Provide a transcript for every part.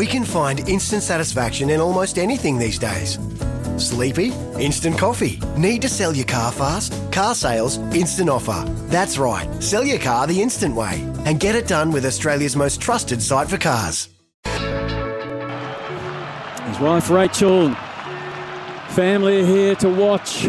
We can find instant satisfaction in almost anything these days. Sleepy? Instant coffee. Need to sell your car fast? Car sales, instant offer. That's right, sell your car the instant way and get it done with Australia's most trusted site for cars. His wife Rachel, family are here to watch.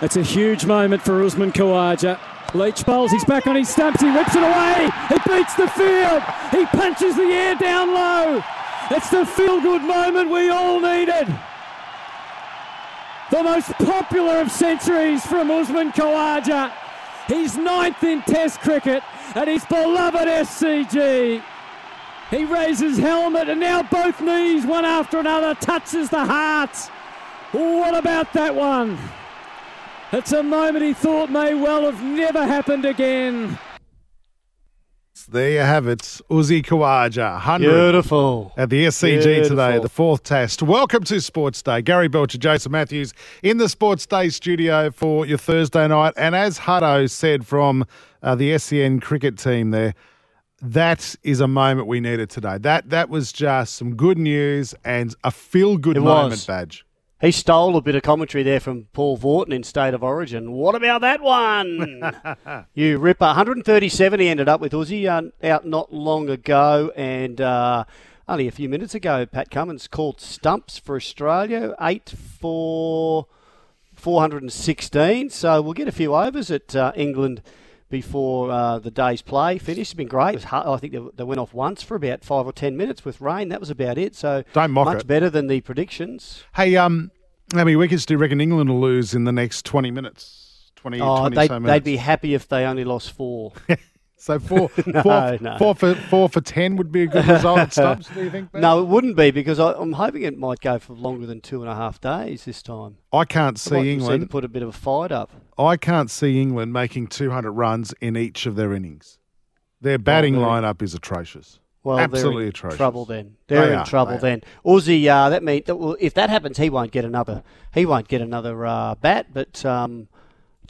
It's a huge moment for Usman Khawaja. Leach bowls, he's back on his stumps, he whips it away, he beats the field, he punches the air down low. It's the feel good moment we all needed. The most popular of centuries from Usman Khawaja. He's ninth in Test cricket at his beloved SCG. He raises helmet and now both knees, one after another, touches the heart. What about that one? It's a moment he thought may well have never happened again. There you have it. Uzi Khawaja, 100 Beautiful. at the SCG Beautiful. today, the fourth test. Welcome to Sports Day. Gary Belcher, Jason Matthews in the Sports Day studio for your Thursday night. And as Hutto said from uh, the SEN cricket team there, that is a moment we needed today. That that was just some good news and a feel good moment was. badge. He stole a bit of commentary there from Paul Vautin in State of Origin. What about that one? you ripper. 137 he ended up with Uzi uh, out not long ago. And uh, only a few minutes ago, Pat Cummins called stumps for Australia. Eight for 416. So we'll get a few overs at uh, England before uh, the day's play finished. It's been great. It. I think they, they went off once for about five or ten minutes with rain. That was about it. So Don't mock much it. better than the predictions. Hey, um, how many wickets do you reckon England will lose in the next 20 minutes? 20, Oh, 20 they'd, so they'd be happy if they only lost four. So four, No, four, no. four for four for ten would be a good result at Stubbs. Do you think? Ben? no, it wouldn't be because I, I'm hoping it might go for longer than two and a half days this time. I can't like see to England. put a bit of a fight up. I can't see England making 200 runs in each of their innings. Their batting they're- lineup is atrocious. Well, Absolutely they're in atrocious. trouble then. They're They in are, trouble they then. Uzi, uh, that mean that, well, if that happens, he won't get another. He won't get another uh, bat. But um,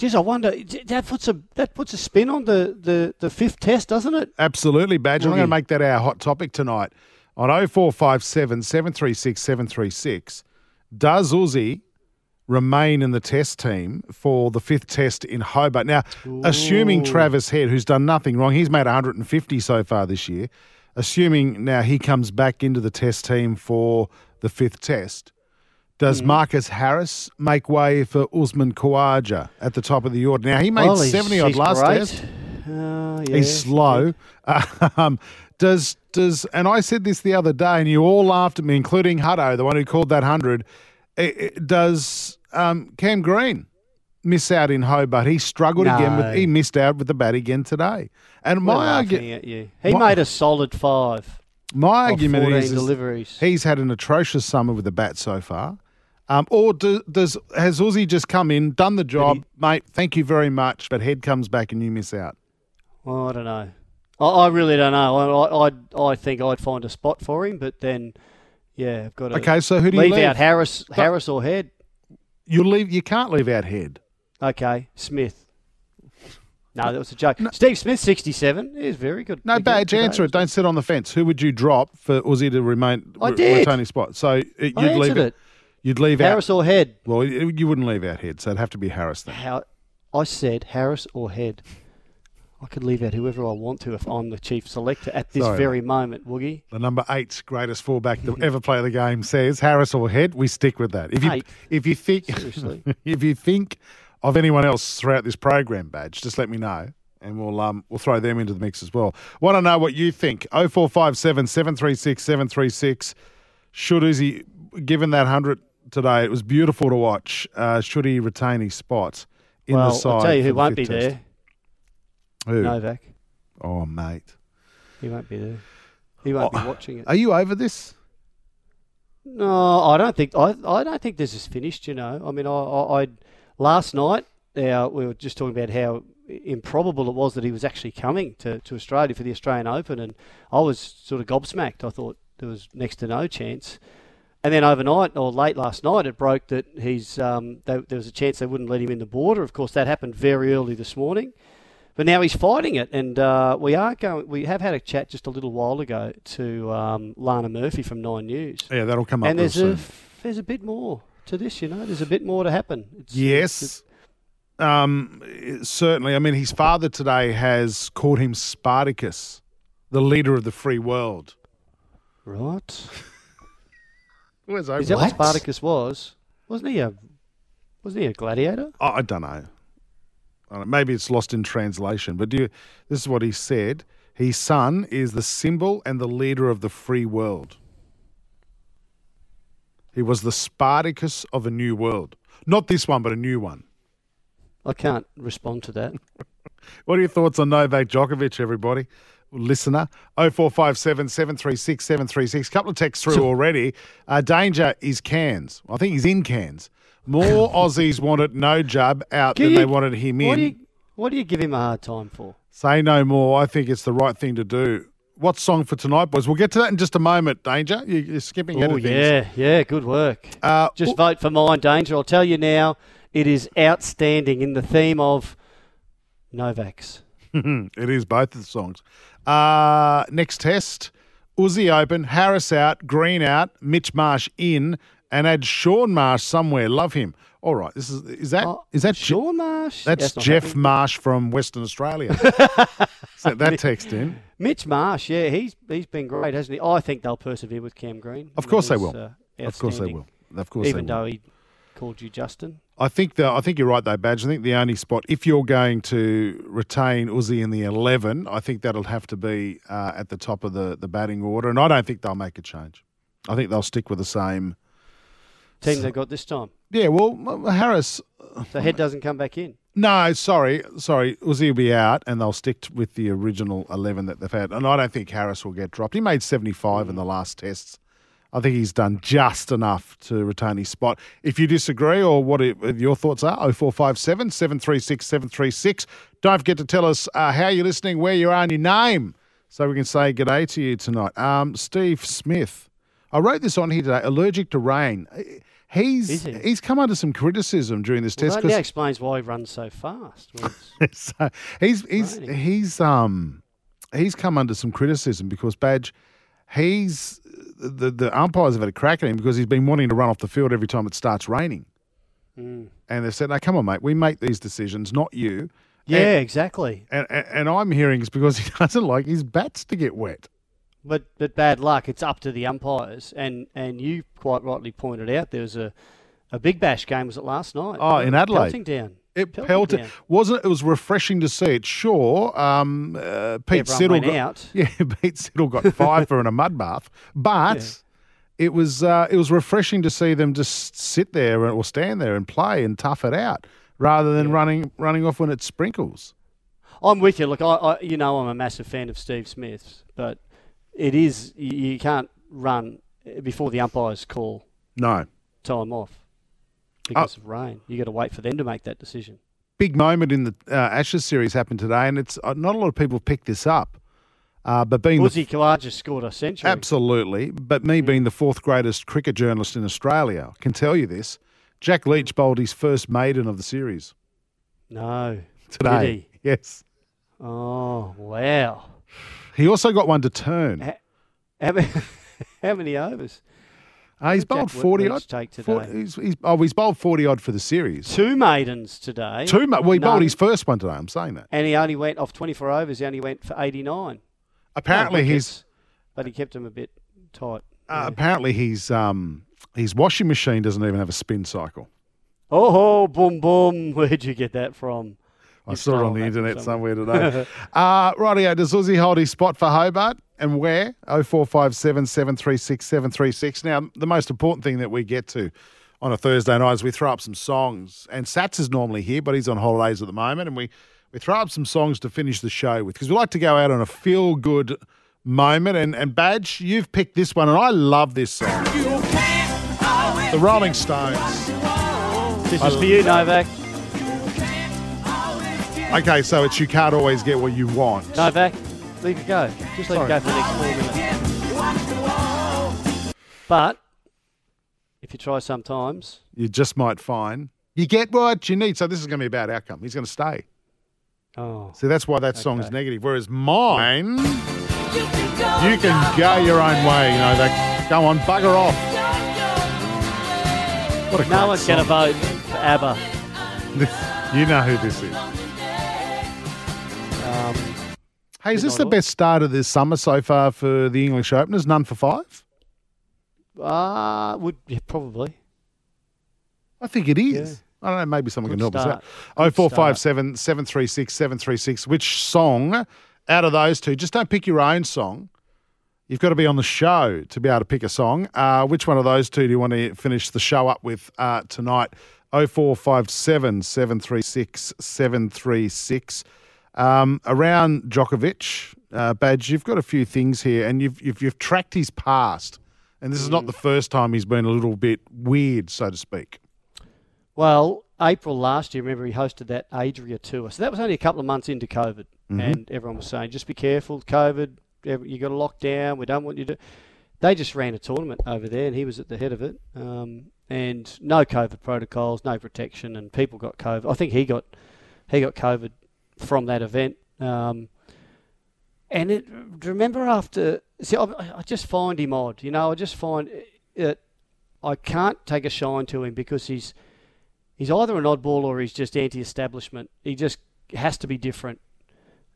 geez, I wonder that puts a that puts a spin on the, the, the fifth test, doesn't it? Absolutely, Badge. I'm going to make that our hot topic tonight on 0457 736 736. Does Uzi remain in the test team for the fifth test in Hobart? Now, assuming Travis Head, who's done nothing wrong, he's made 150 so far this year. Assuming now he comes back into the test team for the fifth test. Does Marcus Harris make way for Usman Khawaja at the top of the order? Now, he made Well, he's- 70 odd he's last great. test. Uh, yeah, He's slow. Um, does does and I said this the other day, and you all laughed at me, including Hutto, the one who called that hundred. I- I- Does um, Cam Green miss out in Hobart? He struggled again. With, he missed out with the bat again today. And We're my laughing argu- at you. He my- made a solid five. my of argument 14 is, is deliveries. he's had an atrocious summer with the bat so far. Um, or do, does has Uzi just come in, done the job, mate? Thank you very much, but head comes back and you miss out. Well, I don't know. I, I really don't know. I, I I think I'd find a spot for him, but then, yeah, I've got to Okay, so who do you leave, leave? out Harris, Harris or Head. You leave. You can't leave out head. Okay, Smith. No, that was a joke. Steve Smith, sixty-seven, is very good. No, badge. Answer it. Don't sit on the fence. Who would you drop for Uzi to remain I did. retain his spot? So uh, you'd I leave it. it. You'd leave out Harris out. or Head. Well, you wouldn't leave out head, so it'd have to be Harris then. How? I said Harris or Head. I could leave out whoever I want to if I'm the chief selector at this Sorry, very moment, Woogie. The number eight greatest fullback to ever play the game says Harris or head. We stick with that. If you Eight. if you think Seriously. if you think of anyone else throughout this program, badge, just let me know. And we'll um we'll throw them into the mix as well. Want to know what you think? 0457 736 736. Should Uzi, given that 100 today, it was beautiful to watch. Uh, should he retain his spot in well, the side? I'll tell you who won't be test? there. Who? Novak. Oh, mate. He won't be there. He won't Oh, be watching it. Are you over this? No, I don't think I, I don't think this is finished. You know, I mean, I, I, I last night uh, we were just talking about how improbable it was that he was actually coming to, to Australia for the Australian Open, and I was sort of gobsmacked. I thought there was next to no chance. And then overnight or late last night, it broke that he's um, they, there was a chance they wouldn't let him in the border. Of course, that happened very early this morning, but now he's fighting it. And uh, we are going. We have had a chat just a little while ago to um, Lana Murphy from Nine News. Yeah, that'll come up. and there's a soon. there's a bit more to this. You know, there's a bit more to happen. It's, Yes. Um, certainly. I mean, his father today has called him Spartacus, the leader of the free world. right. Where's Is that what Spartacus was? Wasn't he a wasn't he a gladiator? Oh, I don't know. I don't- Maybe it's lost in translation, but do you, this is what he said. His son is the symbol and the leader of the free world. He was the Spartacus of a new world. Not this one, but a new one. I can't respond to that. What are your thoughts on Novak Djokovic, everybody? Listener, 0457 736 736. couple of texts through already. Uh, danger is Cairns. I think he's in Cairns. More Aussies wanted no jub out Can than you- they wanted him What do in. you what do you give him a hard time for? Say no more. I think it's the right thing to do. What song for tonight, boys? We'll get to that in just a moment. Danger, You- you're skipping ahead Oh of things. yeah, yeah, good work. Uh, Just vote for mine, Danger. I'll tell you now, it is outstanding in the theme of Novaks. it is both of the songs. Uh, next test: Uzi open, Harris out, Green out, Mitch Marsh in, and add Sean Marsh somewhere. Love him. All right, this is is that Oh, is that Je- Sean Marsh? That's not Jeff happening. Marsh from Western Australia. Sent that text in. Mitch Marsh, yeah, he's he's been great, hasn't he? I think they'll persevere with Cam Green. Of course they will. uh, Of course they will. Of course Even they will. though he called you Justin. I think the, I think you're right though, Badge. I think the only spot if you're going to retain Uzi in the eleven, I think that'll have to be uh, at the top of the, the batting order, and I don't think they'll make a change. I think they'll stick with the same. Team they got this time. Yeah, well, Harris. The head doesn't come back in. No, sorry, sorry. Uzi will be out, and they'll stick with the original eleven that they've had. And I don't think Harris will get dropped. He made seventy five in the last tests. I think he's done just enough to retain his spot. If you disagree or what it, your thoughts are, 0457 736 736. Don't forget to tell us uh, how you're listening, where you are, and your name, so we can say good day to you tonight. Um, Steve Smith. I wrote this on here today allergic to rain. He's he? he's come under some criticism during this Well, test that 'cause- explains why he runs so fast. so he's he's Raining. he's um he's come under some criticism because Badge he's the the umpires have had a crack at him because he's been wanting to run off the field every time it starts raining. Mm. And they've said, "No, come on, mate. We make these decisions, not you." yeah, exactly. And, and and I'm hearing it's because he doesn't like his bats to get wet. But but bad luck. It's up to the umpires. And and you quite rightly pointed out there was a, a big bash game. Was it last night? Oh, in Adelaide. Down. It Pelting pelted, wasn't it? Was refreshing to see it. Sure, um, uh, Pete Everyone Siddle went got, out. Yeah, Pete Siddle got five for in a mud bath, but Yeah. it was uh, it was refreshing to see them just sit there or stand there and play and tough it out rather than running running off when it sprinkles. I'm with you. Look, I, I you know I'm a massive fan of Steve Smith's, but it is you, you can't run before the umpires call No, time off Oh. because of rain. You got to wait for them to make that decision. big moment in the uh, Ashes series happened today, and it's uh, not a lot of people picked this up. Uh, but being Uzi Khawaja scored a century. Absolutely. But me being the fourth greatest cricket journalist in Australia can tell you this. Jack Leach bowled his first maiden of the series No. today. Yes. Oh wow. He also got one to turn. Ha- How many, how many overs? Uh, he's bowled 40 odd. take today? 40 he's, he's, oh, he's bowled 40 odd for the series. Two maidens today. Two, ma- well, he bowled his first one today. I'm saying that. And he only went off 24 overs. He only went for 89. Apparently, No he's but he kept him a bit tight. uh, Yeah. apparently he's um, his washing machine doesn't even have a spin cycle. Oh, oh boom, boom. Where'd you get that from? I You've saw it on the internet somewhere today. uh, rightio, does Uzi hold his spot for Hobart and where? 0457 736 736. Now, the most important thing that we get to on a Thursday night is we throw up some songs. And Sats is normally here, but he's on holidays at the moment. And we, we throw up some songs to finish the show with because we like to go out on a feel good moment. And, and Badge, you've picked this one, and I love this song. The Rolling Stones. This is for you, Novak. Okay, so it's you can't always get what you want. Novak, leave it go. Just leave Sorry. it go for the next four minutes. But if you try sometimes, You just might find you get what you need. So this is going to be a bad outcome. He's going to stay. oh, See, that's why that song's Okay. negative. Whereas mine, you can go your own way. You know, that go on, bugger off. What a no one's going to vote for ABBA. You know who this is. Um, Hey, is this the best start of this summer so far for the English openers? None for five? uh, would yeah, probably. I think it is. Yeah. I don't know. Maybe someone Good can help us out. start. Oh four five seven seven three six seven three six. Which song out of those two? Just don't pick your own song. You've got to be on the show to be able to pick a song. Uh, which one of those two do you want to finish the show up with uh, tonight? Oh four five seven seven three six seven three six. Um, around Djokovic, uh, Badge, you've got a few things here, and you've you've, you've tracked his past, and this is Mm. not the first time he's been a little bit weird, so to speak. Well, April last year, remember he hosted that Adria tour. So that was only a couple of months into COVID, and everyone was saying, just be careful, COVID. You got to lock down. We don't want you to. They just ran a tournament over there, and he was at the head of it. Um, and no COVID protocols, no protection, and people got COVID. I think he got he got COVID from that event. Um, and it, remember after, see, I, I just find him odd. You know, I just find it. I can't take a shine to him because he's he's either an oddball or he's just anti-establishment. He just has to be different.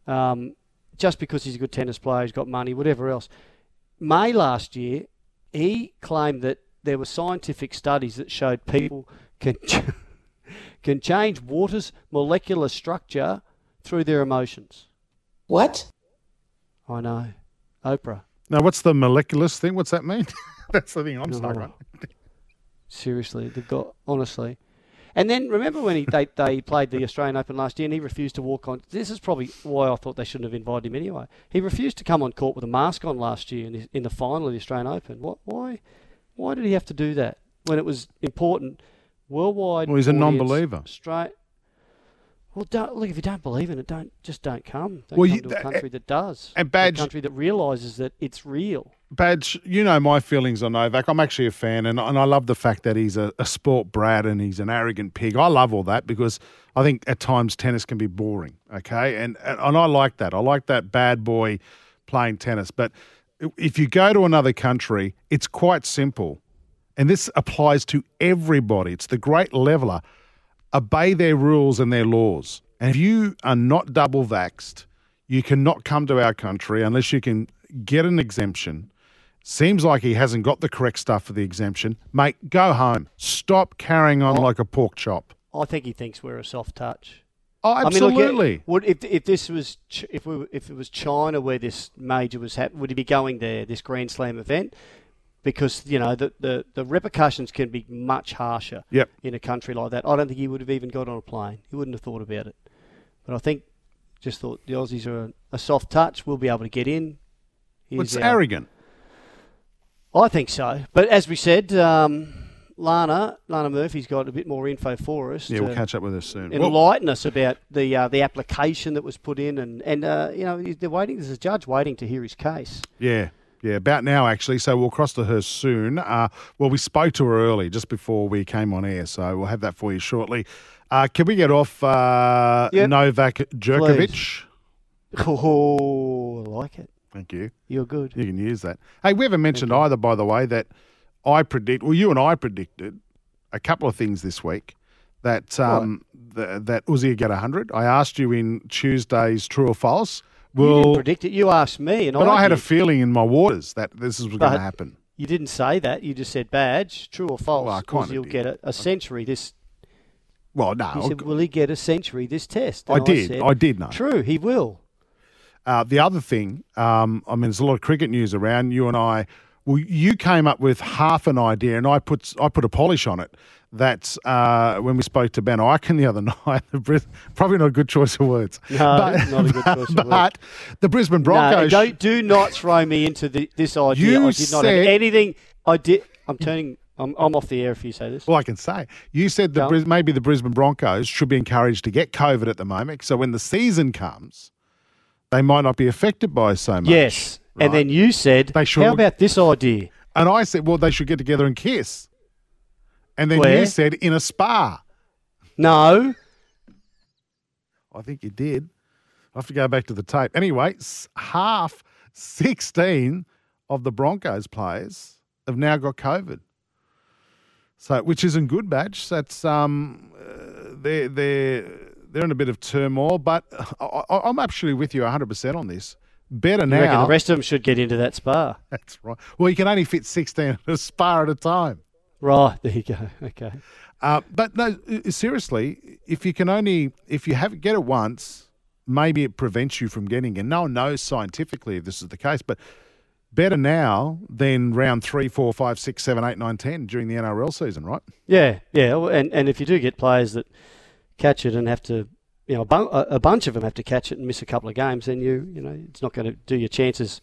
Um, just because he's a good tennis player, he's got money, whatever else. May last year, he claimed that there were scientific studies that showed people can can change water's molecular structure through their emotions. What? I know, Oprah. Now, what's the moleculus thing? What's that mean? That's the thing I'm stuck Oh. on. Seriously, they've got honestly. And then remember when he they, they played the Australian Open last year and he refused to walk on. This is probably why I thought they shouldn't have invited him anyway. He refused to come on court with a mask on last year in the, in the final of the Australian Open. What? Why? Why did he have to do that when it was important worldwide? Well, he's a non-believer. Straight. Well, don't, look if you don't believe in it, don't just don't come. Don't Well, come you- to a that- country eh, that does. Eh, and Badge- a country that realizes that it's real. Badge, you know my feelings on Novak. I'm actually a fan, and, and I love the fact that he's a, a sport brat and he's an arrogant pig. I love all that because I think at times tennis can be boring, okay? And, and, and I like that. I like that bad boy playing tennis. But if you go to another country, it's quite simple. And this applies to everybody. It's the great leveler. Obey their rules and their laws. And if you are not double vaxxed, you cannot come to our country unless you can get an exemption. Seems like he hasn't got the correct stuff for the exemption. Mate, go home. Stop carrying on like a pork chop. I think he thinks we're a soft touch. Oh, I mean, look, absolutely. would if if this was if we if it was China where this major was happening, would he be going there this Grand Slam event? Because you know the, the, the repercussions can be much harsher Yep. in a country like that. I don't think he would have even got on a plane. He wouldn't have thought about it. But I think just thought the Aussies are a, a soft touch. We'll be able to get in. Well, it's our- arrogant. I think so. But as we said, um, Lana Lana Murphy's got a bit more info for us. Yeah, we'll catch up with us soon. Well, enlighten us about the uh, the application that was put in, and and uh, you know they're waiting. There's a judge waiting to hear his case. yeah, yeah, about now actually. So we'll cross to her soon. Uh, well, we spoke to her early, just before we came on air. So we'll have that for you shortly. Uh, can we get off uh, Yep. Novak Djokovic? Oh, I like it. Thank you. You're good. You can use that. Hey, we haven't mentioned either, by the way, that I predict. Well, you and I predicted a couple of things this week. That um, th- that Uzi get hundred. I asked you in Tuesday's True or False. You didn't Well, predict it. You asked me, and but I had a feeling in my waters that this was going to happen. You didn't say that. You just said badge. True or false? Well, I you'll did. get a, a century. This. Well, no, You said, will he get a century this test? I did. said, I did know. True, he will. Uh, the other thing, um, I mean, there's a lot of cricket news around. You and I, well, you came up with half an idea, and I put I put a polish on it. That uh, when we spoke to Ben Ikin the other night, probably not a good choice of words. No, not a good choice of but, the Brisbane No, Broncos. don't do not throw me into the, this idea. You I did not said- have anything. I did. I'm turning I'm, I'm off the air if you say this. Well, I can say you said that. Bris- maybe the Brisbane Broncos should be encouraged to get COVID at the moment, so when the season comes, they might not be affected by so much. yes. Right. And then you said, They should- how about this idea? and I said, well, they should get together and kiss. And then Where? you said in a spa. No. I think you did. I have to go back to the tape. Anyway, half 16 of the Broncos players have now got COVID. So, which isn't good, badge. That's um, uh, they're they're they're in a bit of turmoil. But I, I, I'm actually with you 100 percent on this. Better now. the rest of them should get into that spa? That's right. Well, you can only fit 16 in a spa at a time. Right. There you go. Okay. Uh, but no, seriously, if you can only if you have get it once, maybe it prevents you from getting it. No one knows scientifically if this is the case, but better now than round three, four, five, six, seven, eight, nine, ten during the NRL season, right? Yeah. Yeah. And and if you do get players that catch it and have to, you know, a, bu- a bunch of them have to catch it and miss a couple of games, then you you know it's not going to do your chances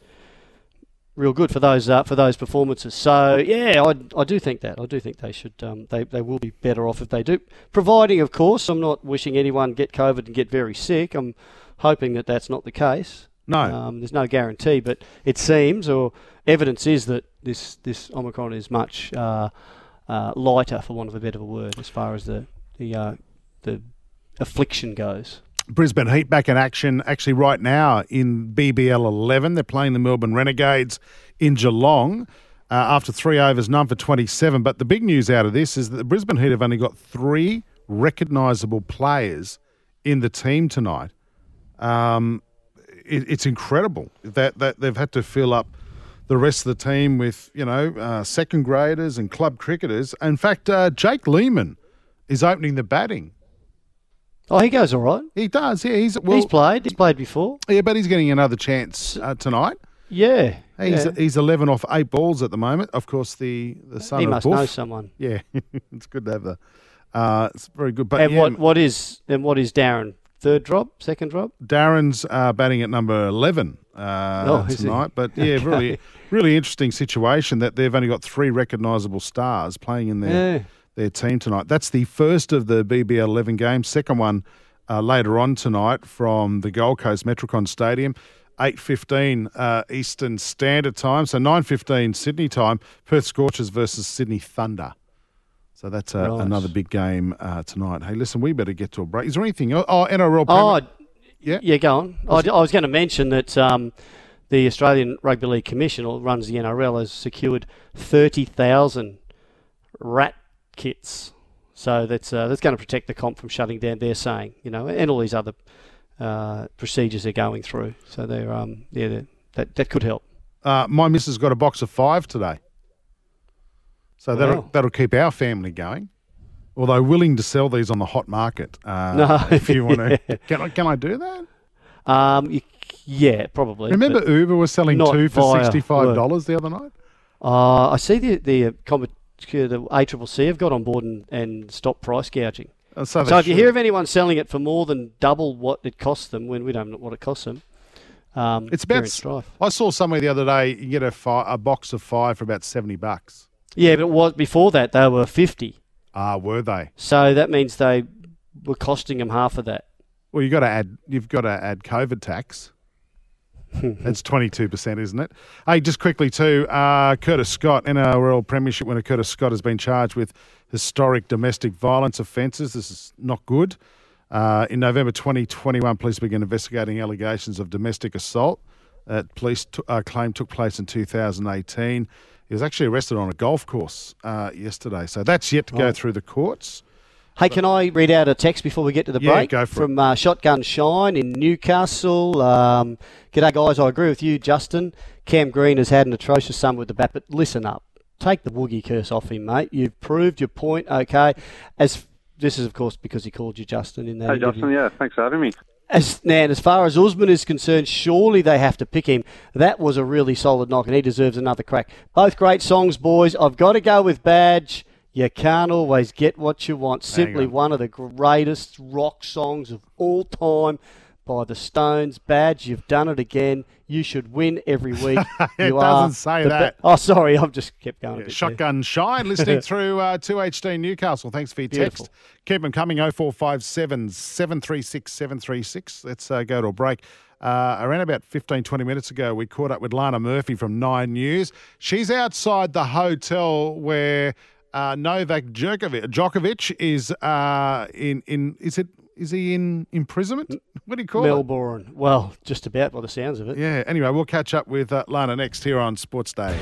real good for those uh, for those performances. So yeah, I, I do think that I do think they should um, they they will be better off if they do. Providing, of course, I'm not wishing anyone get COVID and get very sick. I'm hoping that that's not the case. No. Um, there's no guarantee, but it seems or evidence is that this this Omicron is much uh, uh, lighter, for want of a better word, as far as the the uh, the affliction goes. Brisbane Heat back in action actually right now in BBL 11. They're playing the Melbourne Renegades in Geelong uh, after three overs, none for 27. But the big news out of this is that the Brisbane Heat have only got three recognisable players in the team tonight. Um, it, it's incredible that, that they've had to fill up the rest of the team with, you know, uh, second graders and club cricketers. In fact, uh, Jake Lehmann is opening the batting. Oh, he goes all right. He does, yeah. He's well, he's played. He's played before. yeah, but he's getting another chance uh, tonight. Yeah. He's yeah. he's eleven off eight balls at the moment. Of course, the the son he of must Boof. know someone. Yeah, it's good to have the. Uh, it's very good. But And yeah, what what is and what is Darren? Third drop, second drop. Darren's uh, batting at number eleven uh, Oh, tonight. But yeah, really, really interesting situation that they've only got three recognisable stars playing in their Yeah. Their team tonight. That's the first of the BBL 11 games. Second one uh, later on tonight from the Gold Coast Metricon Stadium. 8.15 uh, Eastern Standard Time, so 9.15 Sydney time, Perth Scorchers versus Sydney Thunder. So that's uh, Right. another big game uh, tonight. Hey, listen, we better get to a break. Is there anything? else? Oh, NRL. Oh, yeah. yeah, go on. I, I was going to mention that um, the Australian Rugby League Commission, runs the NRL, has secured thirty thousand rat kits. So that's uh, that's going to protect the comp from shutting down. They're saying, you know, and all these other uh, procedures they're going through. So they're um, yeah, they're, that that could help. Uh, my missus got a box of five today. So that'll, Wow. that'll keep our family going. Although willing to sell these on the hot market. Uh, No. if you want to. Can I, can I do that? Um, you, yeah, probably. Remember Uber was selling two for $65 the other night? uh, I see the the uh, com- the ACCC have got on board and, and stopped price gouging. Uh, So, So if you hear of anyone selling it for more than double what it costs them, when we don't know what it costs them, um, It's about. strife. I saw somewhere the other day you get a, fi- a box of five for about 70 bucks. Yeah, but it was before that they were fifty. Ah, were they? So that means they were costing them half of that. Well, you've got to add. You've got to add COVID tax. That's twenty two percent, isn't it? Hey, just quickly too, uh, Curtis Scott, in a NRL Premiership winner Curtis Scott has been charged with historic domestic violence offences. This is not good. Uh, in November 2021, police began investigating allegations of domestic assault that police t- uh, claim took place in 2018. He was actually arrested on a golf course uh, yesterday, so that's yet to go Oh. through the courts. Hey, can I read out a text before we get to the Yeah, break? go for it. From uh, Shotgun Shine in Newcastle. Um, G'day, guys. I agree with you, Justin. Cam Green has had an atrocious summer with the bat, but listen up. Take the woogie curse off him, mate. You've proved your point, okay? As This is, of course, because he called you Justin in that Hey, interview. Justin. Yeah, thanks for having me. As, now, as far as Usman is concerned, surely they have to pick him. That was a really solid knock, and he deserves another crack. Both great songs, boys. I've got to go with Badge. You can't always get what you want. Simply on. one of the greatest rock songs of all time. by the Stones. Badge, you've done it again. You should win every week. It you doesn't say that. oh, sorry, I've just kept going. a Yeah, there. Shotgun Shine listening through uh, 2HD Newcastle. Thanks for your Beautiful. text. Keep them coming 0457 736 736. Let's uh, go to a break. Uh, around about 15, 20 minutes ago, we caught up with Lana Murphy from Nine News. She's outside the hotel where uh, Novak Djokovic, Djokovic is uh, in, in, is it, is he in imprisonment? What do you call it? Melbourne. Well, just about by the sounds of it. Yeah, anyway, we'll catch up with uh, Lana next here on Sports Day.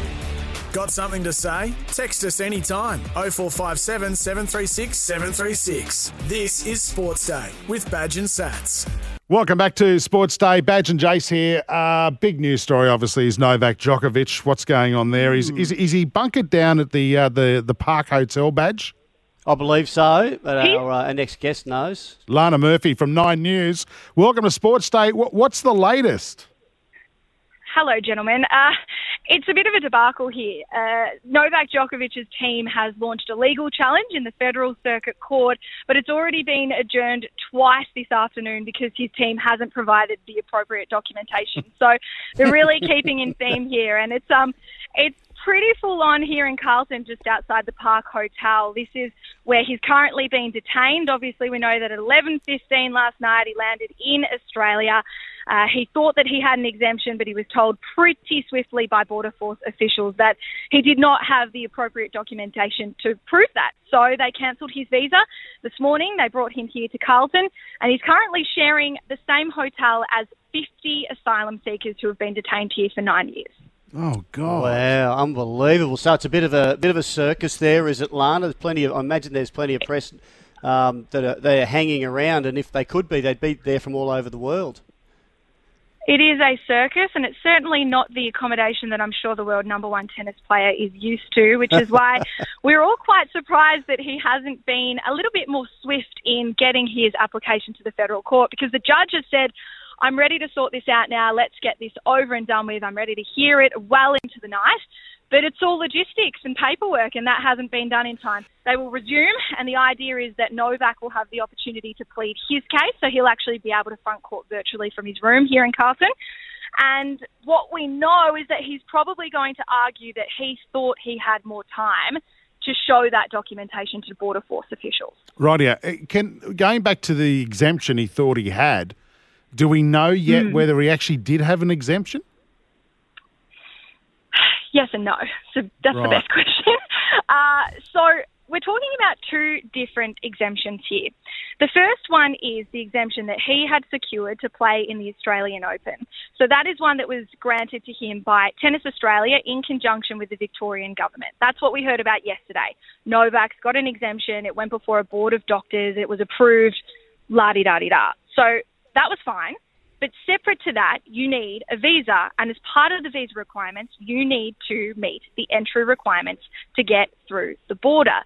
Got something to say? Text us anytime. 0457 736 736. This is Sports Day with Badge and Sats. Welcome back to Sports Day. Badge and Jace here. Uh, big news story, obviously, is Novak Djokovic. What's going on there? Is is, is he bunkered down at the uh, the the Park Hotel? Badge. I believe so, but our, uh, our next guest knows. Lana Murphy from Nine News. Welcome to Sports Day. What, what's the latest? Hello, gentlemen. Uh, it's a bit of a debacle here. Uh, Novak Djokovic's team has launched a legal challenge in the Federal Circuit Court, but it's already been adjourned twice this afternoon because his team hasn't provided the appropriate documentation. So they're really keeping in theme here, and it's um, it's pretty full on here in Carlton, just outside the Park Hotel. This is where he's currently being detained. Obviously, we know that at 11:15 last night he landed in Australia. Uh, he thought that he had an exemption, but he was told pretty swiftly by Border Force officials that he did not have the appropriate documentation to prove that. So they cancelled his visa this morning. They brought him here to Carlton, and he's currently sharing the same hotel as 50 asylum seekers who have been detained here for nine years. Oh God! Wow, unbelievable! So it's a bit of a bit of a circus there, is it, Lana? There's plenty of. I imagine there's plenty of press um, that are they are hanging around, and if they could be, they'd be there from all over the world. It is a circus, and it's certainly not the accommodation that I'm sure the world number one tennis player is used to, which is why we're all quite surprised that he hasn't been a little bit more swift in getting his application to the federal court because the judge has said, I'm ready to sort this out now. Let's get this over and done with. I'm ready to hear it well into the night. But it's all logistics and paperwork, and that hasn't been done in time. They will resume, and the idea is that Novak will have the opportunity to plead his case, so he'll actually be able to front court virtually from his room here in Carlton. And what we know is that he's probably going to argue that he thought he had more time to show that documentation to Border Force officials. Right yeah. Can going back to the exemption he thought he had. Do we know yet Hmm. whether he actually did have an exemption? Yes and no. So that's Right. the best question. Uh, so we're talking about two different exemptions here. The first one is the exemption that he had secured to play in the Australian Open. So that is one that was granted to him by Tennis Australia in conjunction with the Victorian government. That's what we heard about yesterday. Novak's got an exemption. It went before a board of doctors. It was approved. La di da di da. So that was fine. But separate to that, you need a visa, and as part of the visa requirements, you need to meet the entry requirements to get through the border.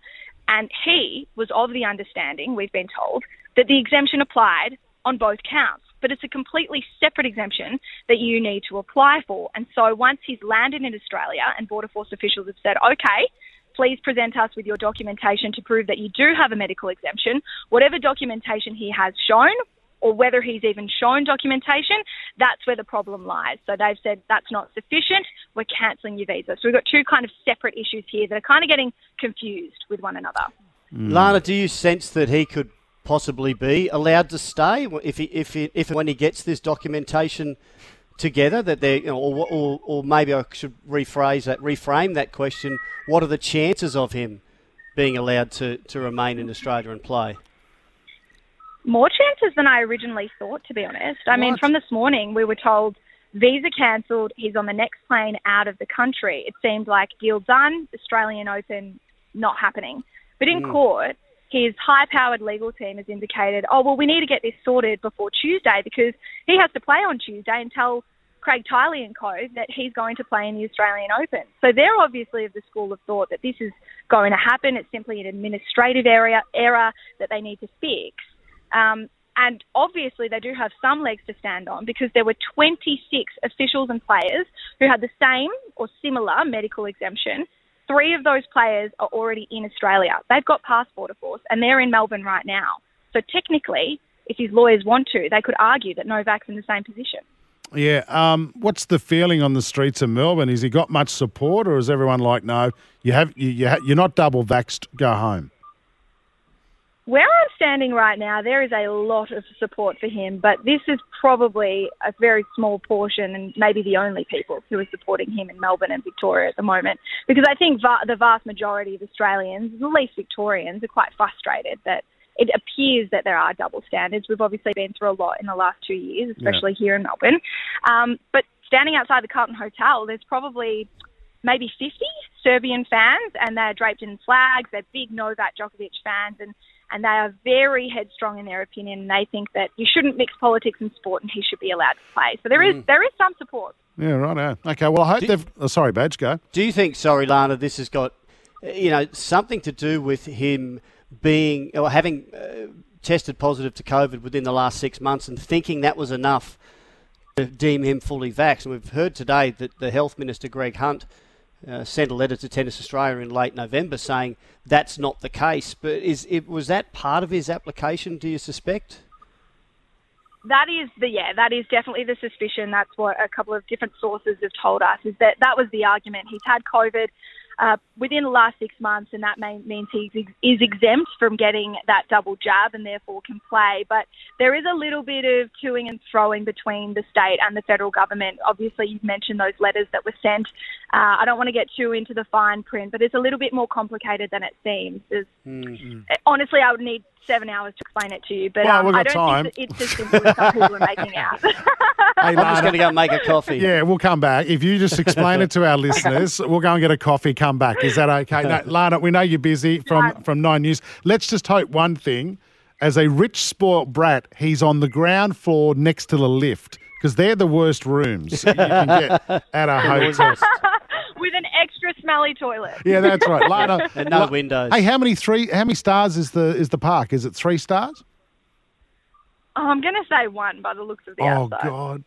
And he was of the understanding, we've been told, that the exemption applied on both counts. But it's a completely separate exemption that you need to apply for. And so once he's landed in Australia and Border Force officials have said, okay, please present us with your documentation to prove that you do have a medical exemption, whatever documentation he has shown, or whether he's even shown documentation, that's where the problem lies. So they've said that's not sufficient, we're cancelling your visa. So we've got two kind of separate issues here that are kind of getting confused with one another. Mm. Lana, do you sense that he could possibly be allowed to stay if he, if he, if when he gets this documentation together? That they, you know, or, or or maybe I should rephrase that, reframe that question. What are the chances of him being allowed to, to remain in Australia and play? More chances than I originally thought, to be honest. I mean, from this morning, we were told visa cancelled, he's on the next plane out of the country. It seemed like deal done, Australian Open not happening. But in hmm. court, his high powered legal team has indicated, oh, well, we need to get this sorted before Tuesday because he has to play on Tuesday and tell Craig Tiley and co that he's going to play in the Australian Open. So they're obviously of the school of thought that this is going to happen. It's simply an administrative area, error that they need to fix. Um, and obviously, they do have some legs to stand on because there were 26 officials and players who had the same or similar medical exemption. Three of those players are already in Australia. They've got passport, of course, and they're in Melbourne right now. So technically, if his lawyers want to, they could argue that Novak's in the same position. Yeah. Um, what's the feeling on the streets of Melbourne? Has he got much support, or is everyone like, no, you have you, you ha- you're not double vaxxed, go home? Where I'm standing right now, there is a lot of support for him, but this is probably a very small portion and maybe the only people who are supporting him in Melbourne and Victoria at the moment. Because I think va- the vast majority of Australians, at least Victorians, are quite frustrated that it appears that there are double standards. We've obviously been through a lot in the last two years, especially yeah. here in Melbourne. Um, but standing outside the Carlton Hotel, there's probably maybe 50 Serbian fans, and they're draped in flags. They're big Novak Djokovic fans, and and they are very headstrong in their opinion. And they think that you shouldn't mix politics and sport, and he should be allowed to play. So there is mm. there is some support. Yeah, right. Now. Okay. Well, I hope do, they've. Oh, sorry, Badge, go. Do you think, sorry, Lana, this has got, you know, something to do with him being or having uh, tested positive to COVID within the last six months and thinking that was enough to deem him fully vaxxed? And we've heard today that the health minister Greg Hunt uh, sent a letter to Tennis Australia in late November saying that's not the case. But is it was that part of his application? Do you suspect? That is the yeah, that is definitely the suspicion. That's what a couple of different sources have told us. Is that that was the argument? He's had COVID uh, within the last six months, and that may, means he is exempt from getting that double jab and therefore can play. But there is a little bit of toing and throwing between the state and the federal government. Obviously, you've mentioned those letters that were sent. Uh, I don't want to get too into the fine print, but it's a little bit more complicated than it seems. Mm-hmm. Honestly, I would need seven hours to explain it to you, but well, um, I don't time. think it's as simple as some people are making out. hey, I'm just going to go make a coffee. Yeah, we'll come back. If you just explain it to our listeners, we'll go and get a coffee, come back. Is that okay? No, Lana, we know you're busy from, no. from Nine News. Let's just hope one thing. As a rich, spoilt brat, he's on the ground floor next to the lift because they're the worst rooms you can get at a hotel with an extra smelly toilet. Yeah, that's right. Lana, and no windows. Hey, how many three? How many stars is the is the park? Is it three stars? Oh, I'm going to say one by the looks of the oh, outside. Oh God.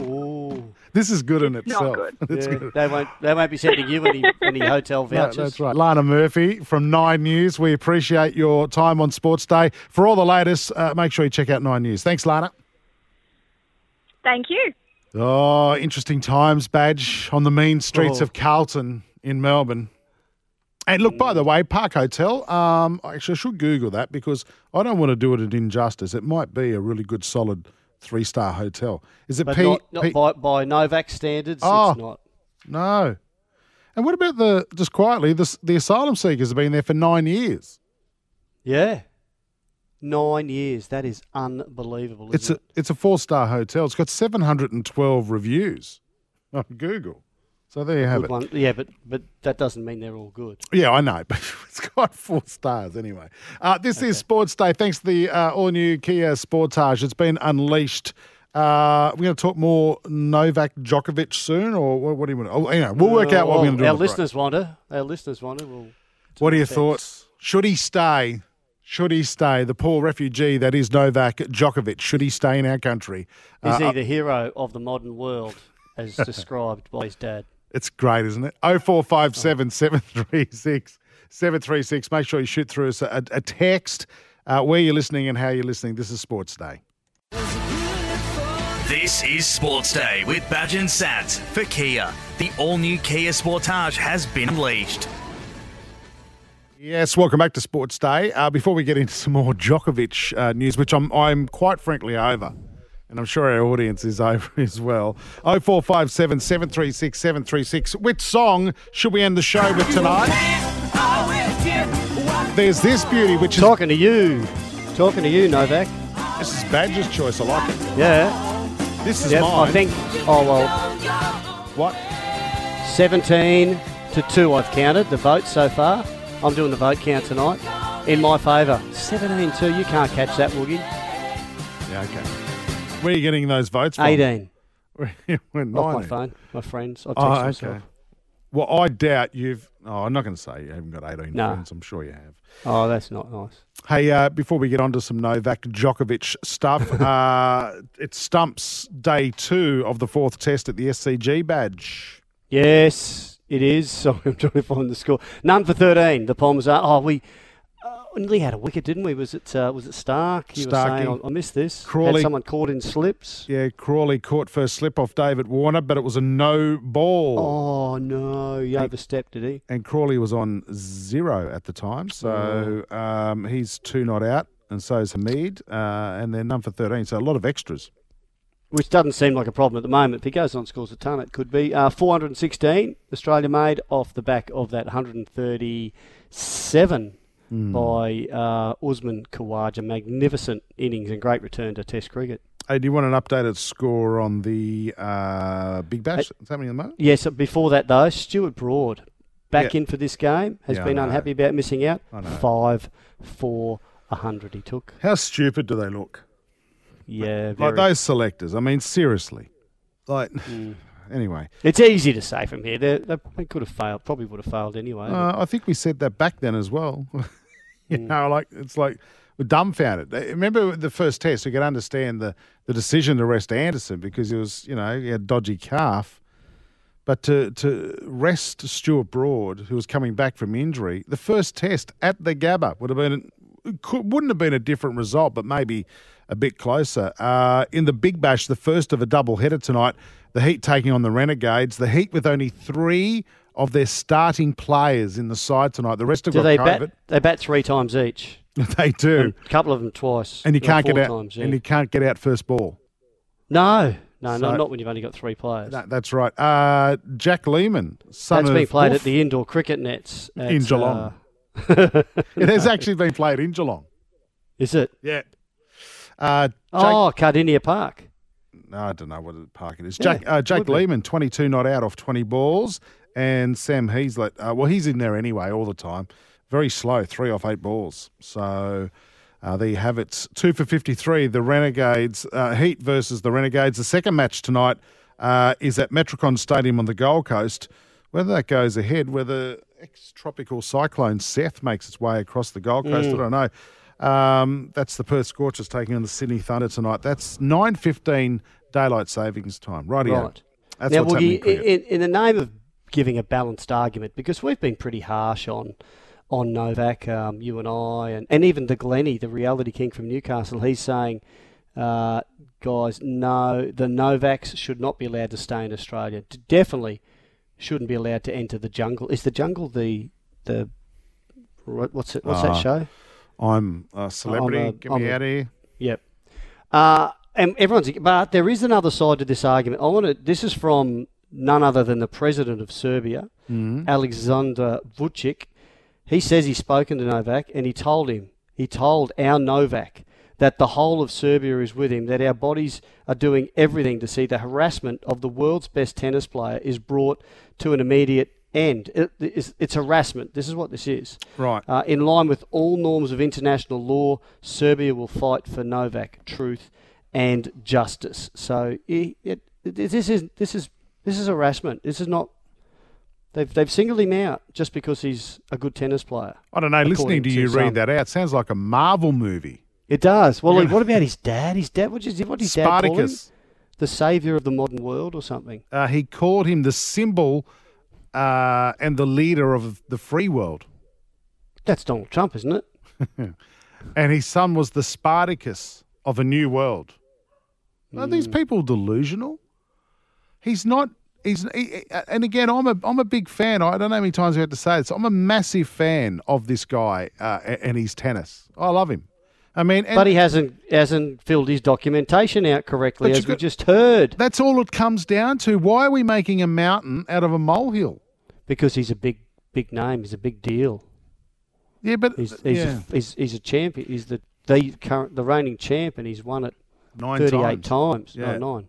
Ooh. This is good in it's itself. Not good. Yeah, good. They won't. They won't be sending you any any hotel vouchers. No, that's right. Lana Murphy from Nine News. We appreciate your time on Sports Day. For all the latest, uh, make sure you check out Nine News. Thanks, Lana. Thank you. Oh, interesting times, Badge, on the mean streets oh. of Carlton in Melbourne. And look, by the way, Park Hotel, um, actually, I should Google that because I don't want to do it an injustice. It might be a really good, solid three star hotel. Is it but P- not, not P- by, by Novak standards? Oh, it's not. No. And what about the, just quietly, the, the asylum seekers have been there for nine years? Yeah. Nine years. That is unbelievable. It's a it? it's a four star hotel. It's got seven hundred and twelve reviews on Google. So there you have it. One. Yeah, but but that doesn't mean they're all good. Yeah, I know, but it's got four stars anyway. Uh, this okay. is Sports Day. Thanks to the uh, all new Kia Sportage. It's been unleashed. Uh, we're going to talk more Novak Djokovic soon, or what, what do you want? To, oh, anyway, we'll work out what well, we're going to do. Our listeners break. want to. Our listeners want to. We'll what are your thoughts? Should he stay? Should he stay? The poor refugee that is Novak Djokovic. Should he stay in our country? Is uh, he the hero of the modern world, as described by his dad? It's great, isn't it? 0457 736 736. Make sure you shoot through us a, a text uh, where you're listening and how you're listening. This is Sports Day. This is Sports Day with Badge and Sats for Kia. The all new Kia Sportage has been unleashed. Yes, welcome back to Sports Day. Uh, before we get into some more Djokovic uh, news, which I'm, I'm quite frankly over, and I'm sure our audience is over as well. 0457 736 736. Which song should we end the show with tonight? There's this beauty, which is. Talking to you. Talking to you, Novak. This is Badger's choice. I like it. Yeah. This is yep, mine. I think. Oh, well. What? 17 to 2, I've counted the votes so far. I'm doing the vote count tonight in my favour. 17 2. You can't catch that, Woogie. Yeah, okay. Where are you getting those votes from? 18. Off my phone, my friends. I text oh, okay. Myself. Well, I doubt you've. Oh, I'm not going to say you haven't got 18 no. friends. I'm sure you have. Oh, that's not nice. Hey, uh, before we get on to some Novak Djokovic stuff, uh, it's Stumps day two of the fourth test at the SCG badge. Yes, it is. Sorry, I'm trying to find the score. None for 13. The Poms are. Oh, we. Uh, nearly had a wicket, didn't we? Was it uh, was it Starc? You were saying I, I missed this. Crawley. Had someone caught in slips. Yeah, Crawley caught first slip off David Warner, but it was a no ball. Oh no, he overstepped, did he? And Crawley was on zero at the time, so um, he's two not out, and so is Hameed, uh, and they're none for 13, so a lot of extras. Which doesn't seem like a problem at the moment. If he goes on scores a ton, it could be. Uh, 416 Australia made off the back of that 137 Hmm. by uh, Usman Khawaja. Magnificent innings and great return to Test cricket. Hey, do you want an updated score on the uh, Big Bash that's happening at the moment? Yes, before that though, Stuart Broad back Yeah. in for this game has Yeah, been unhappy about missing out. Five, four, a hundred he took. How stupid do they look? Yeah, Like those selectors. I mean, seriously. Like, anyway, It's easy to say from here. They, they, they could have failed. Probably would have failed anyway. uh, I think we said that back then as well. you know, like it's like we're dumbfounded. Remember the first test? We could understand the, the decision to rest Anderson because he was, you know, he had dodgy calf. But to to rest Stuart Broad, who was coming back from injury, the first test at the Gabba would have been could, wouldn't have been a different result, but maybe a bit closer. Uh, in the Big Bash, the first of a double header tonight, the Heat taking on the Renegades. The Heat with only three of their starting players in the side tonight. The rest have Do got they COVID. bat? They bat three times each. they do, A couple of them twice. and you can't get out. Times, yeah. And you can't get out first ball. No, no, So- no, not when you've only got three players. That, that's right. Uh, Jack Lehmann, son That's of being played Boof. at the indoor cricket nets at, In Geelong. uh, It has actually been played in Geelong. is it? Yeah. Uh, Jake, Oh, Kardinia Park. no, I don't know what park it is. Yeah, Jake, uh, Jake. Lehmann, 22 not out off 20 balls. And Sam Heazlett, uh, well, he's in there anyway all the time. Very slow, three off eight balls. So uh, there you have it. Two for 53, the Renegades, uh, Heat versus the Renegades. The second match tonight uh, is at Metricon Stadium on the Gold Coast. Whether that goes ahead, whether ex-tropical cyclone Seth makes its way across the Gold Coast, I don't know. Um, that's the Perth Scorchers taking on the Sydney Thunder tonight. That's 9.15 daylight savings time. Righty Right. That's now, what's happening in in, in the name of giving a balanced argument, because we've been pretty harsh on on Novak, um, you and I, and, and even the Glenny, the reality king from Newcastle, he's saying, uh, guys, no, the Novaks should not be allowed to stay in Australia. D- Definitely shouldn't be allowed to enter the jungle. Is the jungle the the what's it, what's Ah, that show? I'm a celebrity. A- Get me out of here. Yep. Uh, and everyone's, but there is another side to this argument. I want to. This is from none other than the president of Serbia, Alexander Vucic. He says he's spoken to Novak, and he told him, he told our Novak that the whole of Serbia is with him. That our bodies are doing everything to see the harassment of the world's best tennis player is brought to an immediate end. It, it's, it's harassment. This is what this is. Right. Uh, in line with all norms of international law, Serbia will fight for Novak truth and justice. So it, it, this is this is this is harassment. This is not. They've they've singled him out just because he's a good tennis player. I don't know. Listening to to you some. read that out sounds like a Marvel movie. It does. Well, Yeah. what about his dad? His dad. What did his dad call him? Spartacus. The savior of the modern world, or something. Uh, he called him the symbol uh, and the leader of the free world. That's Donald Trump, isn't it? And his son was the Spartacus of a new world. Are these Hmm. people delusional? He's not. He's he, he- and again, I'm a I'm a big fan. I don't know how many times we have to say this. I'm a massive fan of this guy uh, and his tennis. I love him. I mean, But he hasn't hasn't filled his documentation out correctly, as you we just heard, that's all it comes down to. Why are we making a mountain out of a molehill? because he's a big big name. He's a big deal. Yeah, but He's he's, yeah, a, he's, he's a champion. He's the the current the reigning champ, and he's won it nine thirty eight times. times. Yeah. No, nine.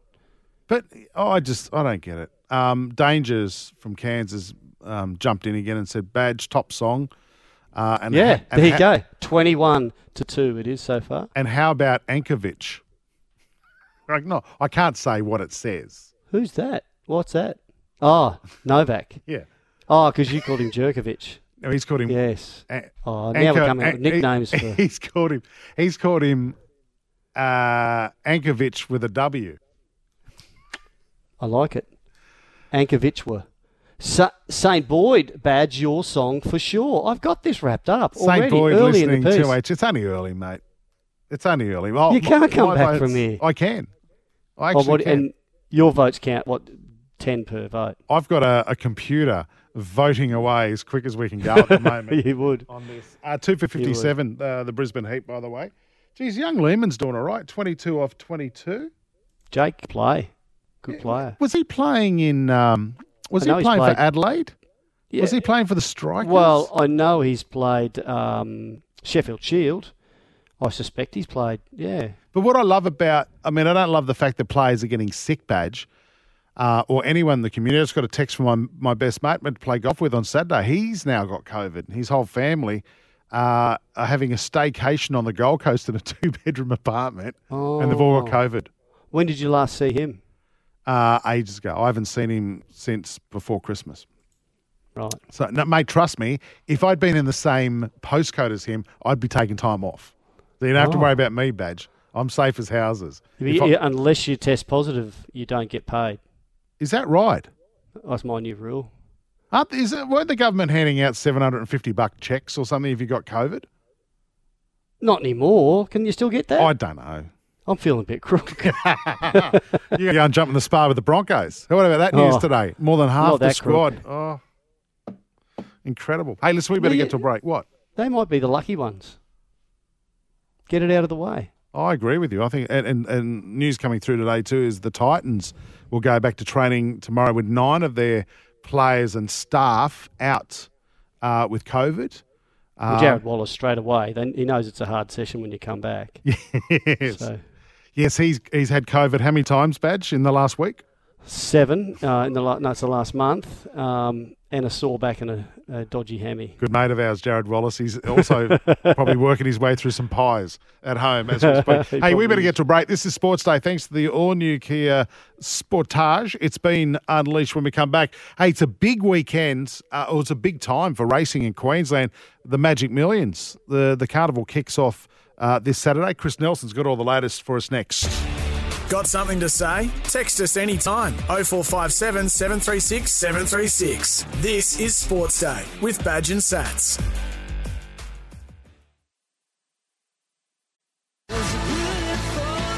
But oh, I just I don't get it. Um, Dangers from Kansas um, jumped in again and said badge top song. Uh, and Yeah, ha- and there you ha- go. Twenty one to two. It is so far. And how about Ankovic? Like no, I can't say what it says. Who's that? What's that? Oh, Novak. Yeah, Oh, because you called him Jerkovic. no, he's called him. Yes. Oh, now we're coming up with nicknames he- for. He's called him. He's called him uh, Ankovic with a W. I like it. Ankovic were. Saint Boyd badge your song for sure. I've got this wrapped up St. already Boyd early listening in the piece. to H. It's only early, mate. It's only early. Oh, You can't come my back votes- from here. I can. I Oh, actually what- can. and your votes count what ten per vote. I've got a, a computer voting away as quick as we can go at the moment. you would. on this. Uh, two for 57, uh, the Brisbane Heat, by the way. Geez, young Lehmann's doing all right. 22 off 22. Jake play, good player. Was he playing in, um, was he playing played- for Adelaide? Yeah. Was he playing for the Strikers? Well, I know he's played um, Sheffield Shield. I suspect he's played. Yeah. But what I love about, I mean, I don't love the fact that players are getting sick badge uh, or anyone in the community. I just got a text from my, my best mate to play golf with on Saturday. He's now got COVID. His whole family uh, are having a staycation on the Gold Coast in a two bedroom apartment, and they've all got Oh. COVID. When did you last see him? Uh, ages ago. I haven't seen him since before Christmas. Right. So, no, mate, trust me, if I'd been in the same postcode as him, I'd be taking time off. So you don't have to Oh. worry about me, badge. I'm safe as houses. You- unless you test positive, you don't get paid. is that right? That's my new rule. Aren't, is it, weren't the government handing out 750 buck checks or something if you got COVID? Not anymore. Can you still get that? I don't know. I'm feeling a bit crook. You go and jump in the spa with the Broncos. What about that news Oh, today? More than half the that crook. squad. Oh, incredible. Hey, listen, we better Well, get to a break. What? they might be the lucky ones. Get it out of the way. I agree with you. I think, and, and, and news coming through today too is the Titans will go back to training tomorrow with nine of their players and staff out uh, with COVID. Well, Jarrod Wallace straight away. Then he knows it's a hard session when you come back. yes, So yes, he's he's had COVID how many times, Badge, in the last week? seven uh, in the la- no, it's the last month, um, and a sore back and a, a dodgy hammy. Good mate of ours, Jarrod Wallace. He's also probably working his way through some pies at home as we speak. He hey, we better is. get to a break. This is Sports Day. Thanks to the all new Kia Sportage. It's been unleashed when we come back. Hey, it's a big weekend, uh, or it's a big time for racing in Queensland. The Magic Millions. The, the carnival kicks off uh, this Saturday. Chris Nelson's got all the latest for us next. Got something to say? Text us anytime. 0457 736 736. This is Sports Day with Badge and Sats.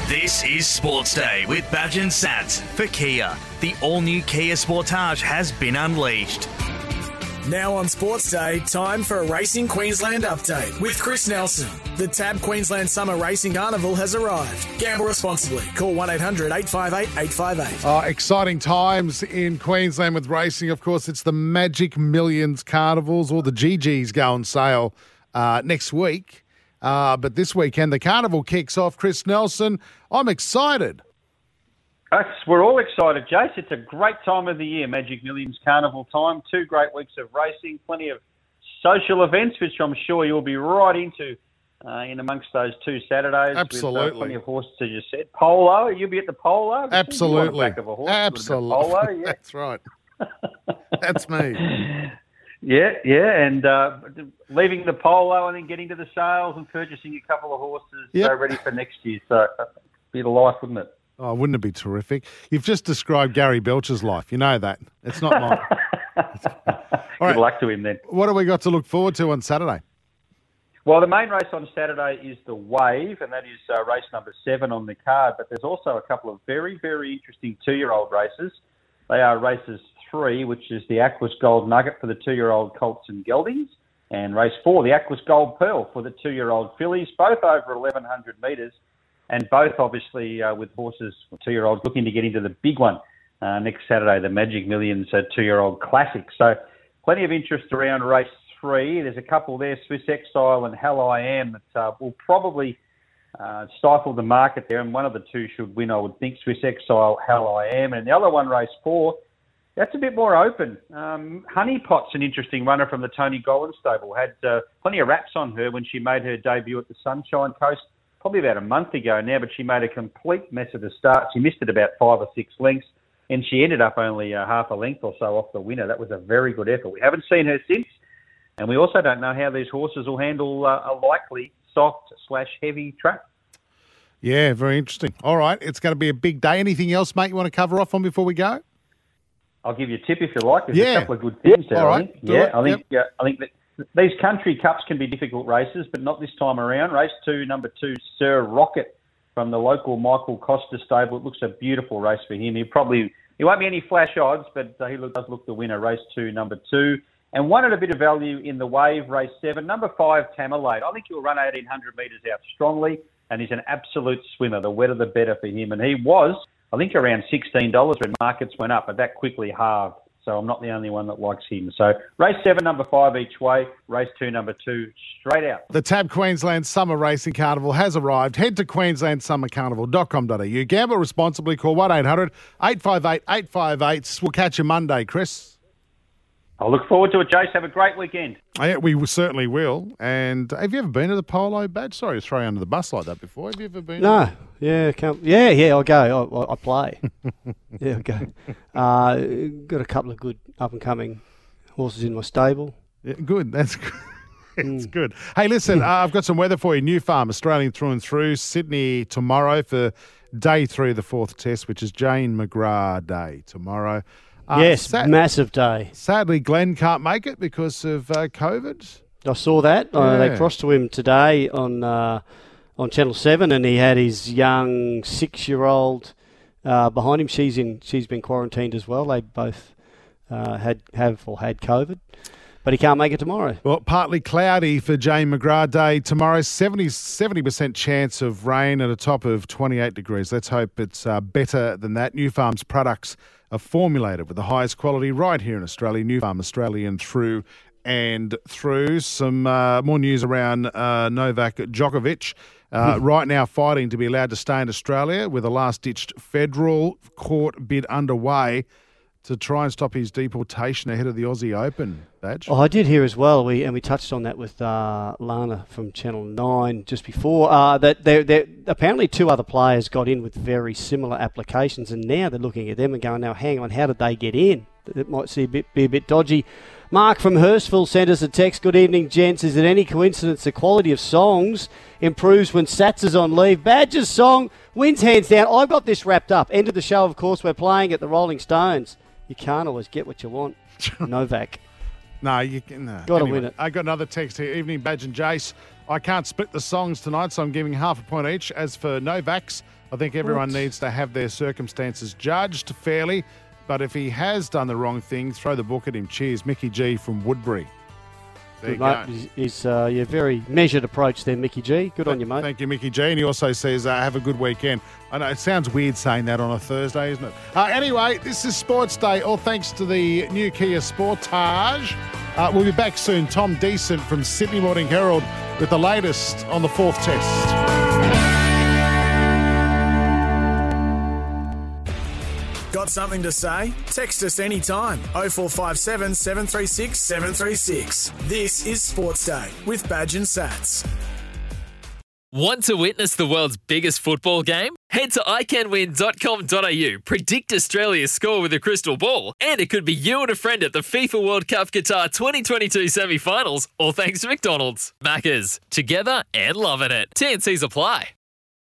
This is Sports Day with Badge and Sats for Kia. The all new Kia Sportage has been unleashed. Now on Sports Day, time for a Racing Queensland update with Chris Nelson. The Tab Queensland Summer Racing Carnival has arrived. Gamble responsibly. Call 1 800 858 858. Uh, exciting times in Queensland with racing. Of course, it's the Magic Millions Carnivals, or the GGs go on sale uh, next week. Uh, but this weekend, the carnival kicks off. Chris Nelson, I'm excited. Us, we're all excited, Jace. It's a great time of the year, Magic Millions Carnival time. Two great weeks of racing, plenty of social events, which I'm sure you'll be right into uh, in amongst those two Saturdays. With, Absolutely. uh, plenty of horses, as you said. Polo, you'll be at the polo. You on the Absolutely. back of a horse, a little bit of Absolutely. Polo, yeah. That's right. That's me. Yeah, yeah, and uh, leaving the polo and then getting to the sales and purchasing a couple of horses Yep. uh, ready for next year. So, uh, be the life, wouldn't it? Oh, wouldn't it be terrific? You've just described Gary Belcher's life. You know that. It's not mine. All right. Good luck to him then. what have we got to look forward to on Saturday? Well, the main race on Saturday is the Wave, and that is uh, race number seven on the card. But there's also a couple of very, very interesting two-year-old races. They are races three, which is the Aquis Gold Nugget for the two-year-old Colts and Geldings, and race four, the Aquis Gold Pearl for the two-year-old fillies, both over 1,100 metres, and both obviously uh, with horses, two-year-olds looking to get into the big one uh, next Saturday, the Magic Millions uh, two-year-old Classic. So plenty of interest around race three. There's a couple there, Swiss Exile and Hell I Am, that uh, will probably uh, stifle the market there, and one of the two should win, I would think. Swiss Exile, Hell I Am, and the other one, race four. That's a bit more open. Um, Honeypot's an interesting runner from the Tony Gollan stable. Had uh, plenty of raps on her when she made her debut at the Sunshine Coast, probably about a month ago now, but she made a complete mess of the start. She missed it about five or six lengths, and she ended up only uh, half a length or so off the winner. That was a very good effort. We haven't seen her since, and we also don't know how these horses will handle uh, a likely soft slash heavy track. Yeah, very interesting. All right, it's going to be a big day. Anything else, mate, you want to cover off on before we go? I'll give you a tip if you like. There's Yeah. a couple of good things Yep, there. all I think. Yeah, it. I think uh, I think that these country cups can be difficult races, but not this time around. Race two, number two, Sir Rocket from the local Michael Costa stable. It looks a beautiful race for him. He probably he won't be any flash odds, but he does look the winner. Race two, number two. And one at a bit of value in the wave, race seven, number five, Tamerlade. I think he'll run 1800 metres out strongly, and he's an absolute swimmer. The wetter the better for him. And he was, I think, around $16 when markets went up, but that quickly halved. So I'm not the only one that likes him. So race seven, number five each way. Race two, number two, straight out. The Tab Queensland Summer Racing Carnival has arrived. Head to queenslandsummercarnival.com.au. Gamble responsibly. Call 1 800 858 858. We'll catch you Monday, Chris. I look forward to it, Jace. Have a great weekend. Yeah, we certainly will. And have you ever been to the Polo badge? Sorry to throw you under the bus like that before. Have you ever been? No, yeah, come, yeah, yeah. I'll go. I, I play. yeah, I'll go. Uh, got a couple of good up and coming horses in my stable. Yeah, good. That's good. It's good. Hey, listen, uh, I've got some weather for you. Nufarm, Australian through and through. Sydney tomorrow for day three of the fourth test, which is Jane McGrath Day tomorrow. Uh, yes, sa- massive day. sadly, Glenn can't make it because of uh, COVID. I saw that. Uh, they crossed to him today on uh, on Channel Seven, and he had his young six-year-old uh, behind him. She's in. She's been quarantined as well. They both uh, had have or had COVID, but he can't make it tomorrow. Well, partly cloudy for Jane McGrath Day tomorrow. 70 percent chance of rain at a top of twenty eight degrees. Let's hope it's uh, better than that. Nufarm's products are formulated with the highest quality right here in Australia. Nufarm Australian through and through. Some uh, more news around uh, Novak Djokovic. Uh, right now, fighting to be allowed to stay in Australia with a last ditched federal court bid underway to try and stop his deportation ahead of the Aussie Open badge. Oh, I did hear as well. We and we touched on that with uh, Lana from Channel Nine just before. Uh, that there, there apparently two other players got in with very similar applications, and now they're looking at them and going, "Now, hang on, how did they get in?" It might see a bit, be a bit dodgy. Mark from Hurstville sent us a text. Good evening, gents. Is it any coincidence the quality of songs improves when Sats is on leave? Badger's song wins hands down. I've got this wrapped up. End of the show, of course. We're playing at the Rolling Stones. You can't always get what you want. Novak. No, you can. No. Gotta win it. I got another text here. Evening, Badge and Jace. I can't split the songs tonight, so I'm giving half a point each. As for Novaks, I think everyone What? needs to have their circumstances judged fairly. But if he has done the wrong thing, throw the book at him. Cheers, Mickey G from Woodbury. There you Good, mate. go. Is, is uh, your very measured approach there, Mickey G. Good on you, mate. Thank you, Mickey G. And he also says, uh, have a good weekend. I know it sounds weird saying that on a Thursday, isn't it? Uh, anyway, this is Sports Day, all thanks to the new Kia Sportage. Uh, we'll be back soon. Tom Decent from Sydney Morning Herald with the latest on the fourth test. Got something to say? Text us anytime. 0457 736 736. This is Sports Day with Badge and Sats. Want to witness the world's biggest football game? Head to iCanWin.com.au, predict Australia's score with a crystal ball, and it could be you and a friend at the FIFA World Cup Qatar 2022 semi finals, all thanks to McDonald's. Maccas, together and loving it. TNCs apply.